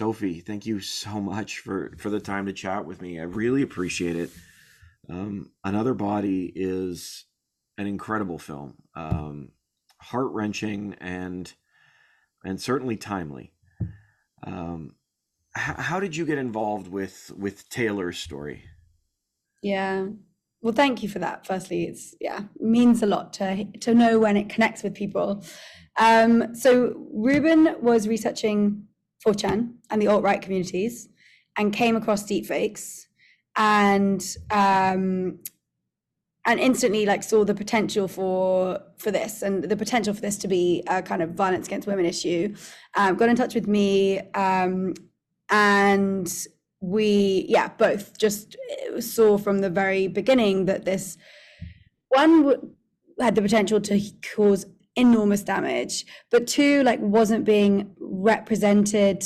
Sophie, thank you so much for for the time to chat with me. I really appreciate it. Um, Another Body is an incredible film, um, heart wrenching and and certainly timely. Um, h- how did you get involved with with Taylor's story? Yeah. Well, thank you for that. Firstly, it's yeah, means a lot to to know when it connects with people. Um, so Reuben was researching 4chan and the alt-right communities and came across deepfakes and um, and instantly like saw the potential for for this and the potential for this to be a kind of violence against women issue. Um, got in touch with me um, and we yeah both just uh, saw from the very beginning that this one had the potential to cause enormous damage but two like wasn't being represented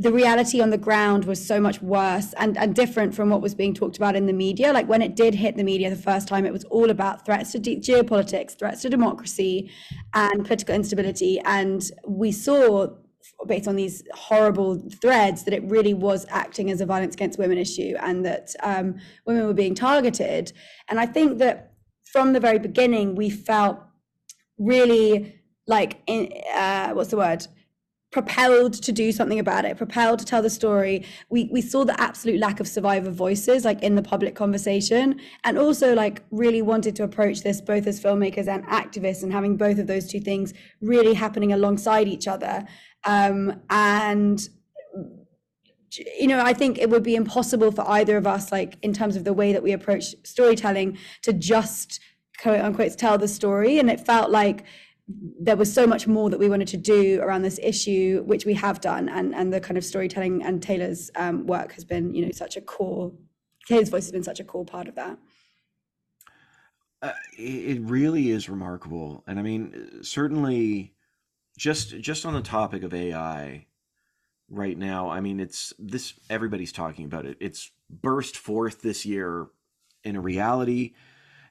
the reality on the ground was so much worse and, and different from what was being talked about in the media. Like when it did hit the media the first time, it was all about threats to de- geopolitics, threats to democracy, and political instability. And we saw, based on these horrible threads, that it really was acting as a violence against women issue and that um, women were being targeted. And I think that from the very beginning, we felt really like, in, uh, what's the word? propelled to do something about it propelled to tell the story we we saw the absolute lack of survivor voices like in the public conversation and also like really wanted to approach this both as filmmakers and activists and having both of those two things really happening alongside each other um, and you know i think it would be impossible for either of us like in terms of the way that we approach storytelling to just quote unquote tell the story and it felt like there was so much more that we wanted to do around this issue, which we have done, and and the kind of storytelling and Taylor's um, work has been, you know, such a core. Taylor's voice has been such a core part of that. Uh, it really is remarkable, and I mean, certainly, just just on the topic of AI right now, I mean, it's this everybody's talking about it. It's burst forth this year in a reality,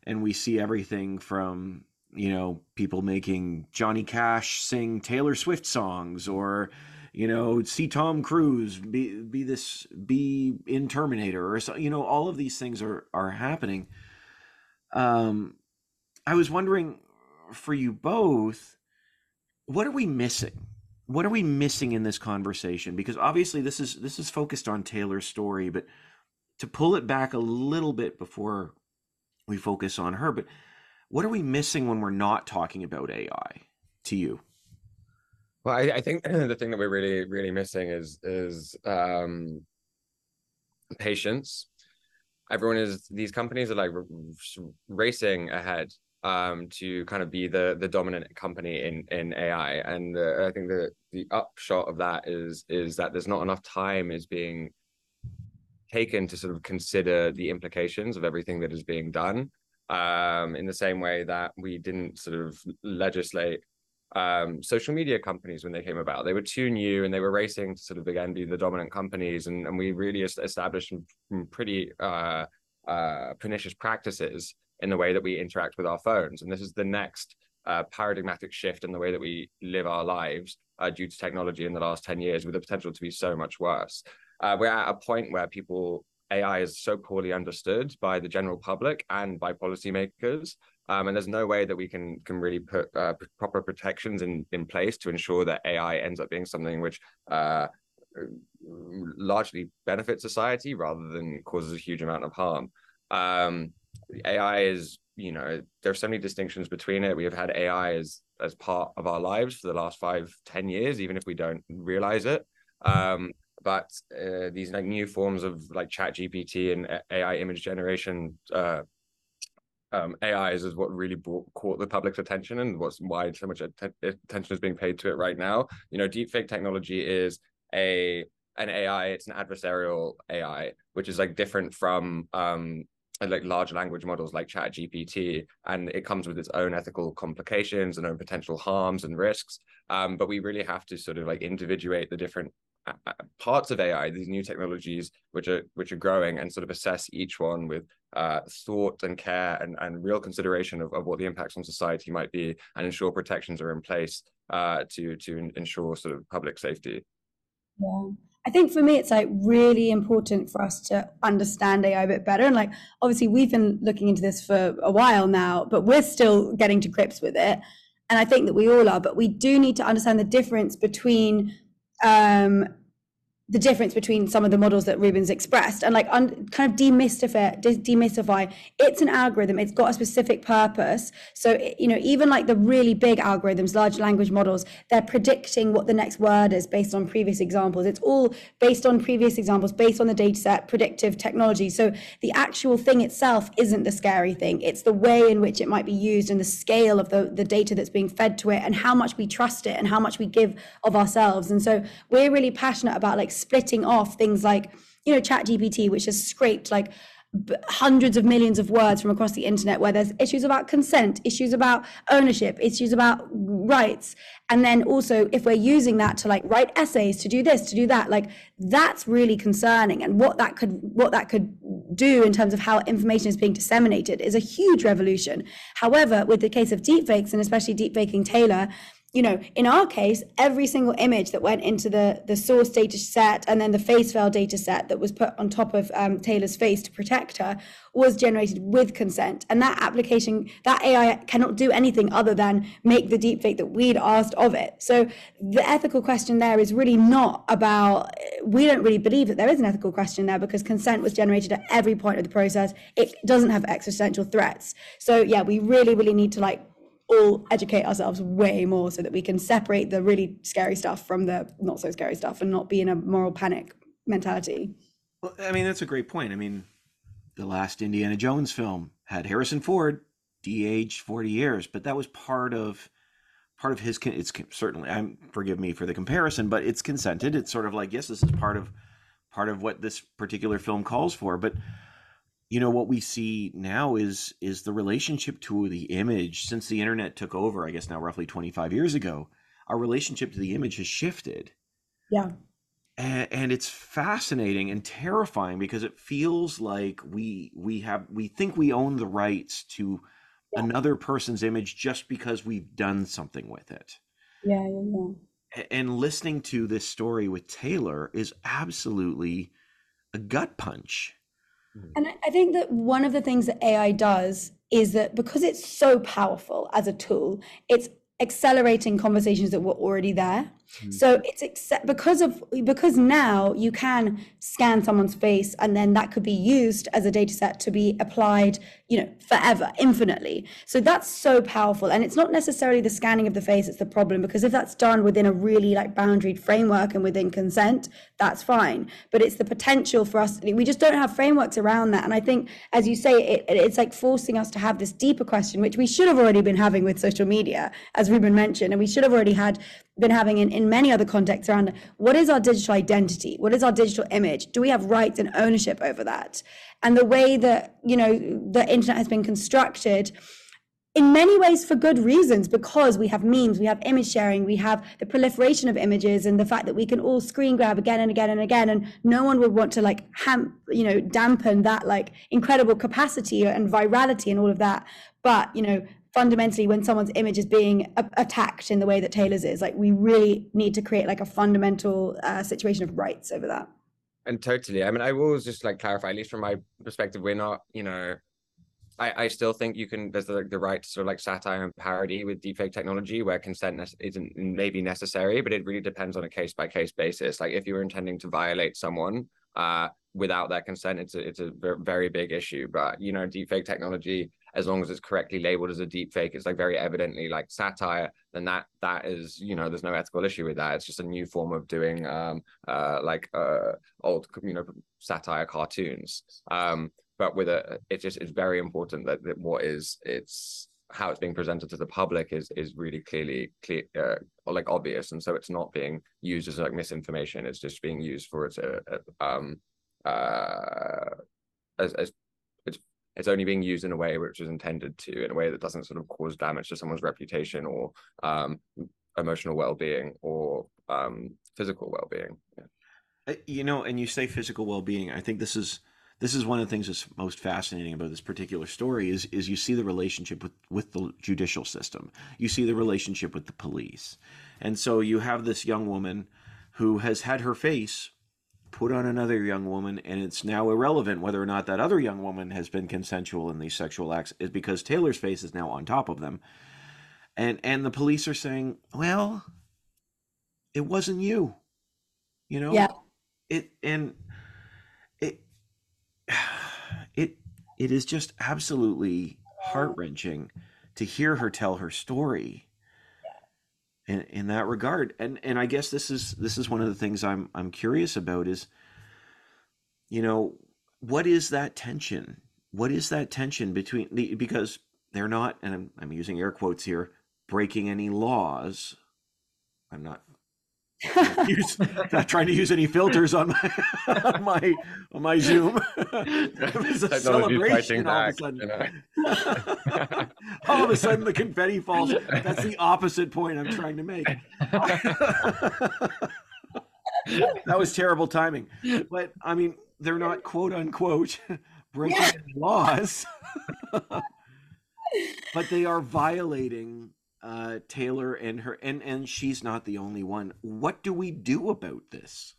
and we see everything from you know, people making Johnny Cash sing Taylor Swift songs or you know, see Tom Cruise be be this be in Terminator or so, you know, all of these things are are happening. Um I was wondering for you both, what are we missing? What are we missing in this conversation? Because obviously this is this is focused on Taylor's story, but to pull it back a little bit before we focus on her, but what are we missing when we're not talking about AI to you? Well, I, I think the thing that we're really, really missing is is um, patience. Everyone is these companies are like racing ahead um, to kind of be the the dominant company in in AI, and uh, I think the the upshot of that is is that there's not enough time is being taken to sort of consider the implications of everything that is being done um, in the same way that we didn't sort of legislate um, social media companies when they came about. They were too new and they were racing to sort of again be the dominant companies, and, and we really established some pretty uh, uh, pernicious practices in the way that we interact with our phones. And this is the next uh, paradigmatic shift in the way that we live our lives uh, due to technology in the last 10 years, with the potential to be so much worse. Uh, we're at a point where people AI is so poorly understood by the general public and by policymakers. Um, and there's no way that we can can really put uh, proper protections in, in place to ensure that AI ends up being something which uh, largely benefits society rather than causes a huge amount of harm. Um, AI is, you know, there are so many distinctions between it. We have had AI as as part of our lives for the last five, ten years, even if we don't realize it. Um, but uh, these like new forms of like chat gpt and ai image generation uh, um, AIs is what really brought, caught the public's attention and what's why so much attention is being paid to it right now. You know, deepfake technology is a an AI, it's an adversarial AI, which is like different from um like large language models like chat gpt and it comes with its own ethical complications and own potential harms and risks um, but we really have to sort of like individuate the different parts of AI, these new technologies which are which are growing, and sort of assess each one with uh, thought and care and, and real consideration of, of what the impacts on society might be, and ensure protections are in place uh, to to ensure sort of public safety. Yeah. I think for me, it's like really important for us to understand AI a bit better. And like, obviously, we've been looking into this for a while now, but we're still getting to grips with it. And I think that we all are, but we do need to understand the difference between um, the difference between some of the models that Reuben's expressed and like un, kind of demystify demystify. It's an algorithm. It's got a specific purpose. So you know even like the really big algorithms large language models they're predicting what the next word is based on previous examples. It's all based on previous examples based on the data set predictive technology. So the actual thing itself isn't the scary thing. It's the way in which it might be used and the scale of the the data that's being fed to it and how much we trust it and how much we give of ourselves. And so we're really passionate about like splitting off things like you know chat gpt which has scraped like hundreds of millions of words from across the internet where there's issues about consent issues about ownership issues about rights. And then also if we're using that to like write essays to do this to do that like that's really concerning. And what that could what that could do in terms of how information is being disseminated is a huge revolution. However with the case of deepfakes and especially deepfaking taylor you know, in our case, every single image that went into the, the source data set and then the face file data set that was put on top of um, Taylor's face to protect her was generated with consent. And that application, that AI cannot do anything other than make the deepfake that we'd asked of it. So the ethical question there is really not about, we don't really believe that there is an ethical question there because consent was generated at every point of the process. It doesn't have existential threats. So yeah, we really, really need to like all educate ourselves way more so that we can separate the really scary stuff from the not so scary stuff and not be in a moral panic mentality. Well, I mean, that's a great point. I mean, the last Indiana Jones film had Harrison Ford de-aged 40 years, but that was part of part of his it's certainly I'm forgive me for the comparison, but it's consented. It's sort of like yes, this is part of part of what this particular film calls for, but you know what we see now is is the relationship to the image since the internet took over i guess now roughly 25 years ago our relationship to the image has shifted. Yeah. And, and it's fascinating and terrifying because it feels like we we have we think we own the rights to yeah. another person's image just because we've done something with it. Yeah, yeah, yeah and listening to this story with taylor is absolutely a gut punch Mm. and I think that one of the things that AI does is that because it's so powerful as a tool, it's accelerating conversations that were already there. Mm. So it's accept because of because now you can scan someone's face and then that could be used as a data set to be applied, you know, forever, infinitely. So that's so powerful. And it's not necessarily the scanning of the face that's the problem, because if that's done within a really like boundaried framework and within consent, that's fine. But it's the potential for us, we just don't have frameworks around that. And I think, as you say, it, it's like forcing us to have this deeper question, which we should have already been having with social media, as Reuben mentioned, and we should have already had been having in, in many other contexts around what is our digital identity? What is our digital image? Do we have rights and ownership over that? And the way that, you know, the internet has been constructed in many ways for good reasons because we have memes we have image sharing we have the proliferation of images and the fact that we can all screen grab again and again and again and no one would want to like ham you know dampen that like incredible capacity and virality and all of that but you know fundamentally when someone's image is being a- attacked in the way that Taylor's is, like we really need to create like a fundamental uh, situation of rights over that. And totally. I mean, I will just like clarify, at least from my perspective, we're not, you know, I, I still think you can there's the, the right to sort of like satire and parody with deepfake technology where consent isn't maybe necessary, but it really depends on a case by case basis. Like if you were intending to violate someone uh, without their consent, it's a it's a very big issue. But you know, deepfake technology as long as it's correctly labeled as a deep fake, it's like very evidently like satire, then that that is, you know, there's no ethical issue with that. It's just a new form of doing um uh like uh old you know satire cartoons. Um but with a it just it's very important that, that what is it's how it's being presented to the public is is really clearly clear uh, like obvious and so it's not being used as like misinformation it's just being used for its uh, um uh as, as it's only being used in a way which is intended to in a way that doesn't sort of cause damage to someone's reputation or um, emotional well-being or um, physical well-being. Yeah. Uh, you know and you say physical well-being i think this is this is one of the things that's most fascinating about this particular story is is you see the relationship with with the judicial system. You see the relationship with the police. And so you have this young woman who has had her face put on another young woman, and it's now irrelevant whether or not that other young woman has been consensual in these sexual acts, is because Taylor's face is now on top of them. And and the police are saying, well, it wasn't you. You know? Yeah. It and it it it is just absolutely heart wrenching to hear her tell her story in, in that regard. And and I guess this is this is one of the things I'm I'm curious about is, you know, what is that tension? What is that tension between the because they're not, and I'm I'm using air quotes here, breaking any laws. I'm not use, not trying to use any filters on my on my on my Zoom. was a celebration all of a sudden. you know? all of a sudden, the confetti falls. That's the opposite point I'm trying to make. that was terrible timing. But I mean, they're not quote unquote breaking laws, but they are violating uh, Taylor and her, and and she's not the only one. What do we do about this?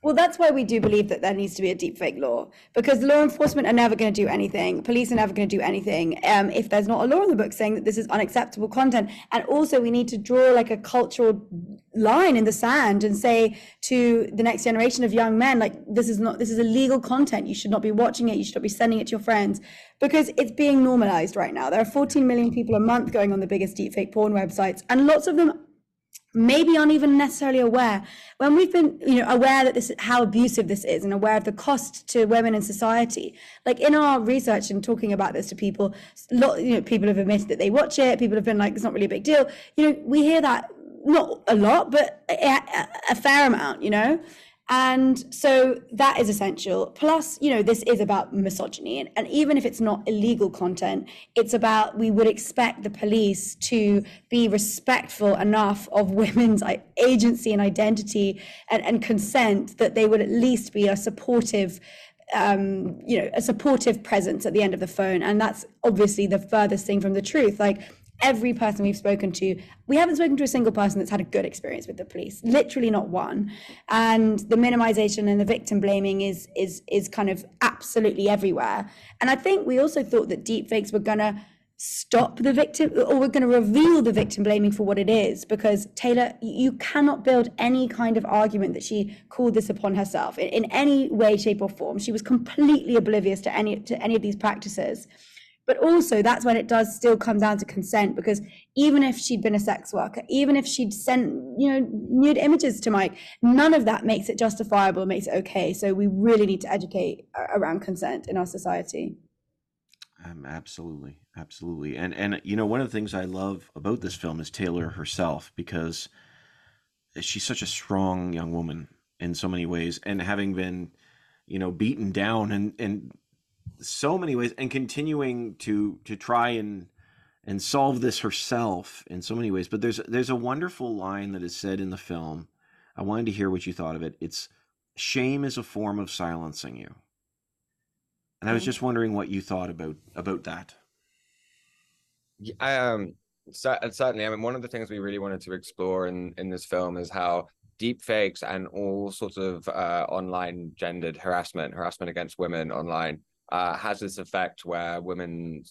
Well, that's why we do believe that there needs to be a deepfake law because law enforcement are never going to do anything. Police are never going to do anything um, if there's not a law in the book saying that this is unacceptable content. And also, we need to draw like a cultural line in the sand and say to the next generation of young men, like this is not this is illegal content. You should not be watching it. You should not be sending it to your friends because it's being normalized right now. There are 14 million people a month going on the biggest deepfake porn websites, and lots of them maybe aren't even necessarily aware. When we've been you know aware that this how abusive this is and aware of the cost to women in society like in our research and talking about this to people lot you know people have admitted that they watch it people have been like it's not really a big deal. You know we hear that not a lot but a, a fair amount you know and so that is essential. Plus, you know, this is about misogyny. And, and, even if it's not illegal content, it's about we would expect the police to be respectful enough of women's agency and identity and, and consent that they would at least be a supportive um, you know, a supportive presence at the end of the phone. And that's obviously the furthest thing from the truth. Like every person we've spoken to, we haven't spoken to a single person that's had a good experience with the police. Literally not one. And the minimization and the victim blaming is is is kind of absolutely everywhere. And I think we also thought that deepfakes were gonna stop the victim or we're going to reveal the victim blaming for what it is because taylor you cannot build any kind of argument that she called this upon herself in, in any way shape or form she was completely oblivious to any to any of these practices but also, that's when it does still come down to consent because even if she'd been a sex worker, even if she'd sent, you know, nude images to Mike, none of that makes it justifiable, makes it okay. So we really need to educate around consent in our society. Um, absolutely, absolutely, and and you know one of the things I love about this film is Taylor herself because she's such a strong young woman in so many ways, and having been, you know, beaten down and and so many ways and continuing to to try and and solve this herself in so many ways. But there's there's a wonderful line that is said in the film. I wanted to hear what you thought of it. It's shame is a form of silencing you. And i was just wondering what you thought about about that. Um certainly i mean one of the things we really wanted to explore in in this film is how deep fakes and all sorts of uh, online gendered harassment harassment against women online uh, has this effect where women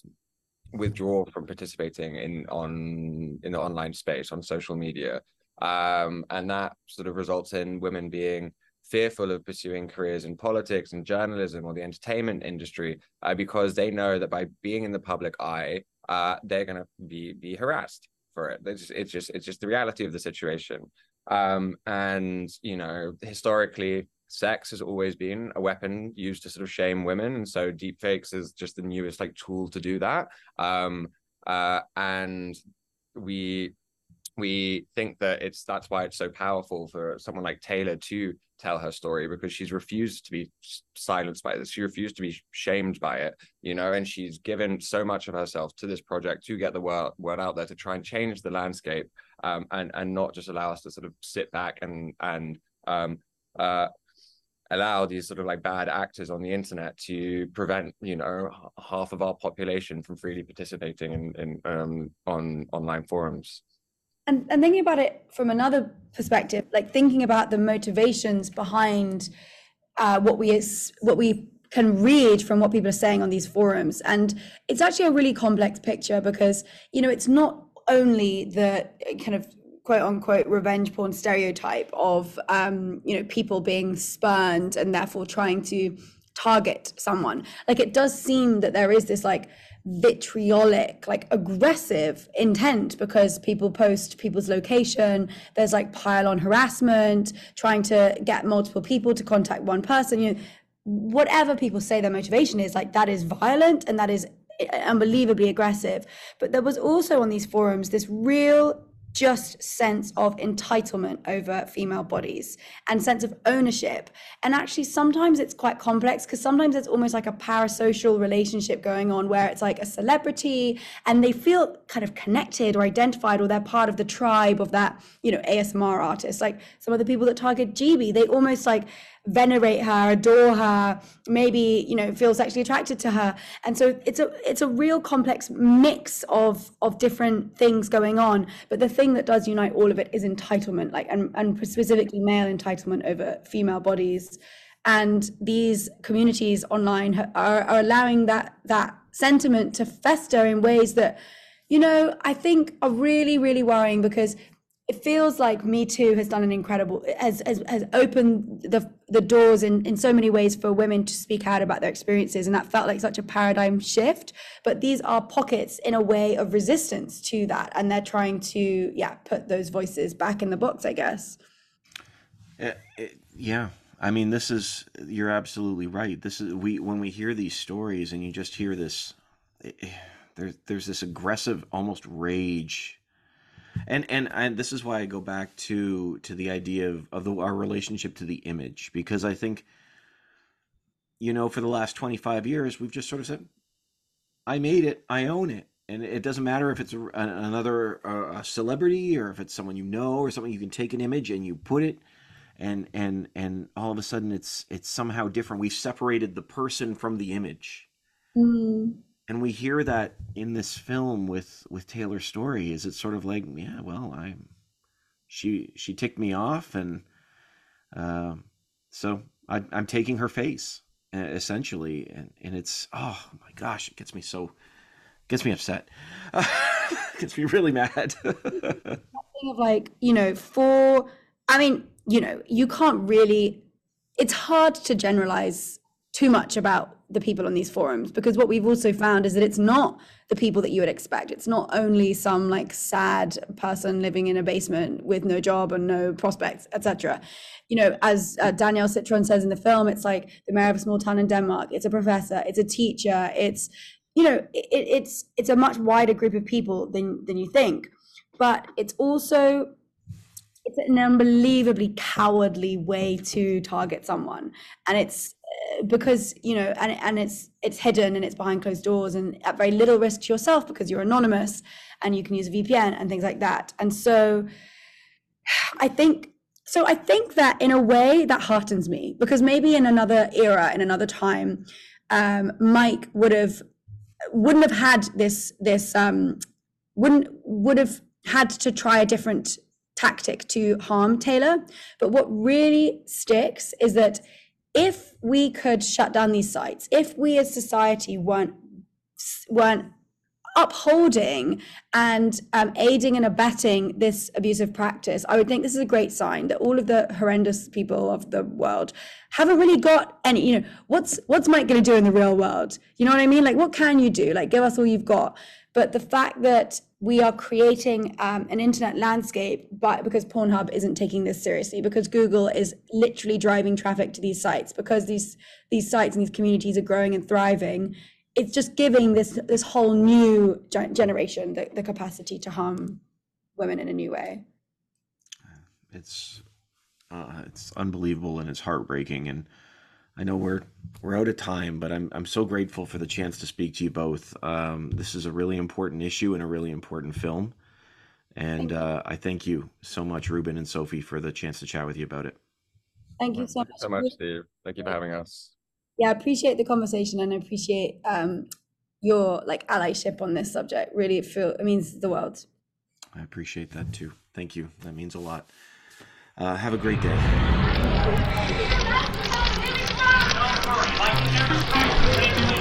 withdraw from participating in on in the online space on social media. Um, and that sort of results in women being fearful of pursuing careers in politics and journalism or the entertainment industry uh, because they know that by being in the public eye uh, they're going to be be harassed for it. It's just, it's just it's just the reality of the situation. Um, and you know historically sex has always been a weapon used to sort of shame women and so deepfakes is just the newest like tool to do that. Um uh and we we think that it's that's why it's so powerful for someone like taylor to tell her story because she's refused to be silenced by this. She refused to be shamed by it you know and she's given so much of herself to this project to get the word, word out there to try and change the landscape um, and and not just allow us to sort of sit back and and um, uh, allow these sort of like bad actors on the internet to prevent you know half of our population from freely participating in, in um, on online forums. And, and thinking about it from another perspective, like thinking about the motivations behind uh, what we is what we can read from what people are saying on these forums, and it's actually a really complex picture because you know it's not only the kind of quote unquote revenge porn stereotype of um, you know people being spurned and therefore trying to target someone. Like it does seem that there is this like vitriolic, like aggressive intent because people post people's location. There's like pile on harassment, trying to get multiple people to contact one person. You know, whatever people say their motivation is, like that is violent and that is unbelievably aggressive. But there was also on these forums this real just sense of entitlement over female bodies and sense of ownership. And actually sometimes it's quite complex because sometimes it's almost like a parasocial relationship going on where it's like a celebrity and they feel kind of connected or identified or they're part of the tribe of that you know asmr artist. Like some of the people that target Gibi they almost like venerate her, adore her, maybe you know feel sexually attracted to her, and so it's a it's a real complex mix of of different things going on. But the thing that does unite all of it is entitlement, like and and specifically male entitlement over female bodies, and these communities online are, are allowing that that sentiment to fester in ways that you know I think are really really worrying because it feels like Me Too has done an incredible has has, has opened the the doors in, in so many ways for women to speak out about their experiences, and that felt like such a paradigm shift. But these are pockets in a way of resistance to that, and they're trying to yeah put those voices back in the box, I guess. Yeah, I mean, this is you're absolutely right. This is we when we hear these stories, and you just hear this. It, there's there's this aggressive, almost rage and and and this is why I go back to to the idea of of the, our relationship to the image because I think you know for the last 25 years we've just sort of said I made it. I own it. And it doesn't matter if it's a, another a celebrity or if it's someone you know or something you can take an image and you put it and and and all of a sudden it's it's somehow different. We've separated the person from the image. Mm and we hear that in this film with with Taylor's story is it sort of like yeah well I she she ticked me off and uh, so I, I'm taking her face essentially and and it's oh my gosh it gets me so gets me upset. Gets me really mad. Like you know for I mean you know you can't really it's hard to generalize too much about the people on these forums because what we've also found is that it's not the people that you would expect. It's not only some like sad person living in a basement with no job and no prospects etc you know as uh, danielle citron says in the film it's like the mayor of a small town in denmark. It's a professor it's a teacher it's you know it, it's it's a much wider group of people than than you think. But it's also it's an unbelievably cowardly way to target someone. And it's because you know and and it's it's hidden and it's behind closed doors and at very little risk to yourself because you're anonymous and you can use a VPN and things like that. And so I think so I think that in a way that heartens me because maybe in another era in another time um, Mike would have wouldn't have had this this um, wouldn't would have had to try a different tactic to harm Taylor. But what really sticks is that if we could shut down these sites, if we as society weren't weren't upholding and um, aiding and abetting this abusive practice, I would think this is a great sign that all of the horrendous people of the world haven't really got any. You know, what's what's Mike going to do in the real world? You know what I mean? Like, what can you do? Like, give us all you've got. But the fact that we are creating um, an internet landscape but because pornhub isn't taking this seriously because google is literally driving traffic to these sites because these these sites and these communities are growing and thriving it's just giving this this whole new generation the, the capacity to harm women in a new way. It's uh, it's unbelievable and it's heartbreaking and I know we're we're out of time, but I'm I'm so grateful for the chance to speak to you both. Um, this is a really important issue and a really important film, and uh, I thank you so much, Reuben and Sophie, for the chance to chat with you about it. Thank you so much. so much, Steve. Thank you for having us. Yeah, I appreciate the conversation and I appreciate um, your like allyship on this subject. Really, it feel it means the world. I appreciate that too. Thank you. That means a lot. Uh, have a great day. Come on, Mike. Never stop. Take it.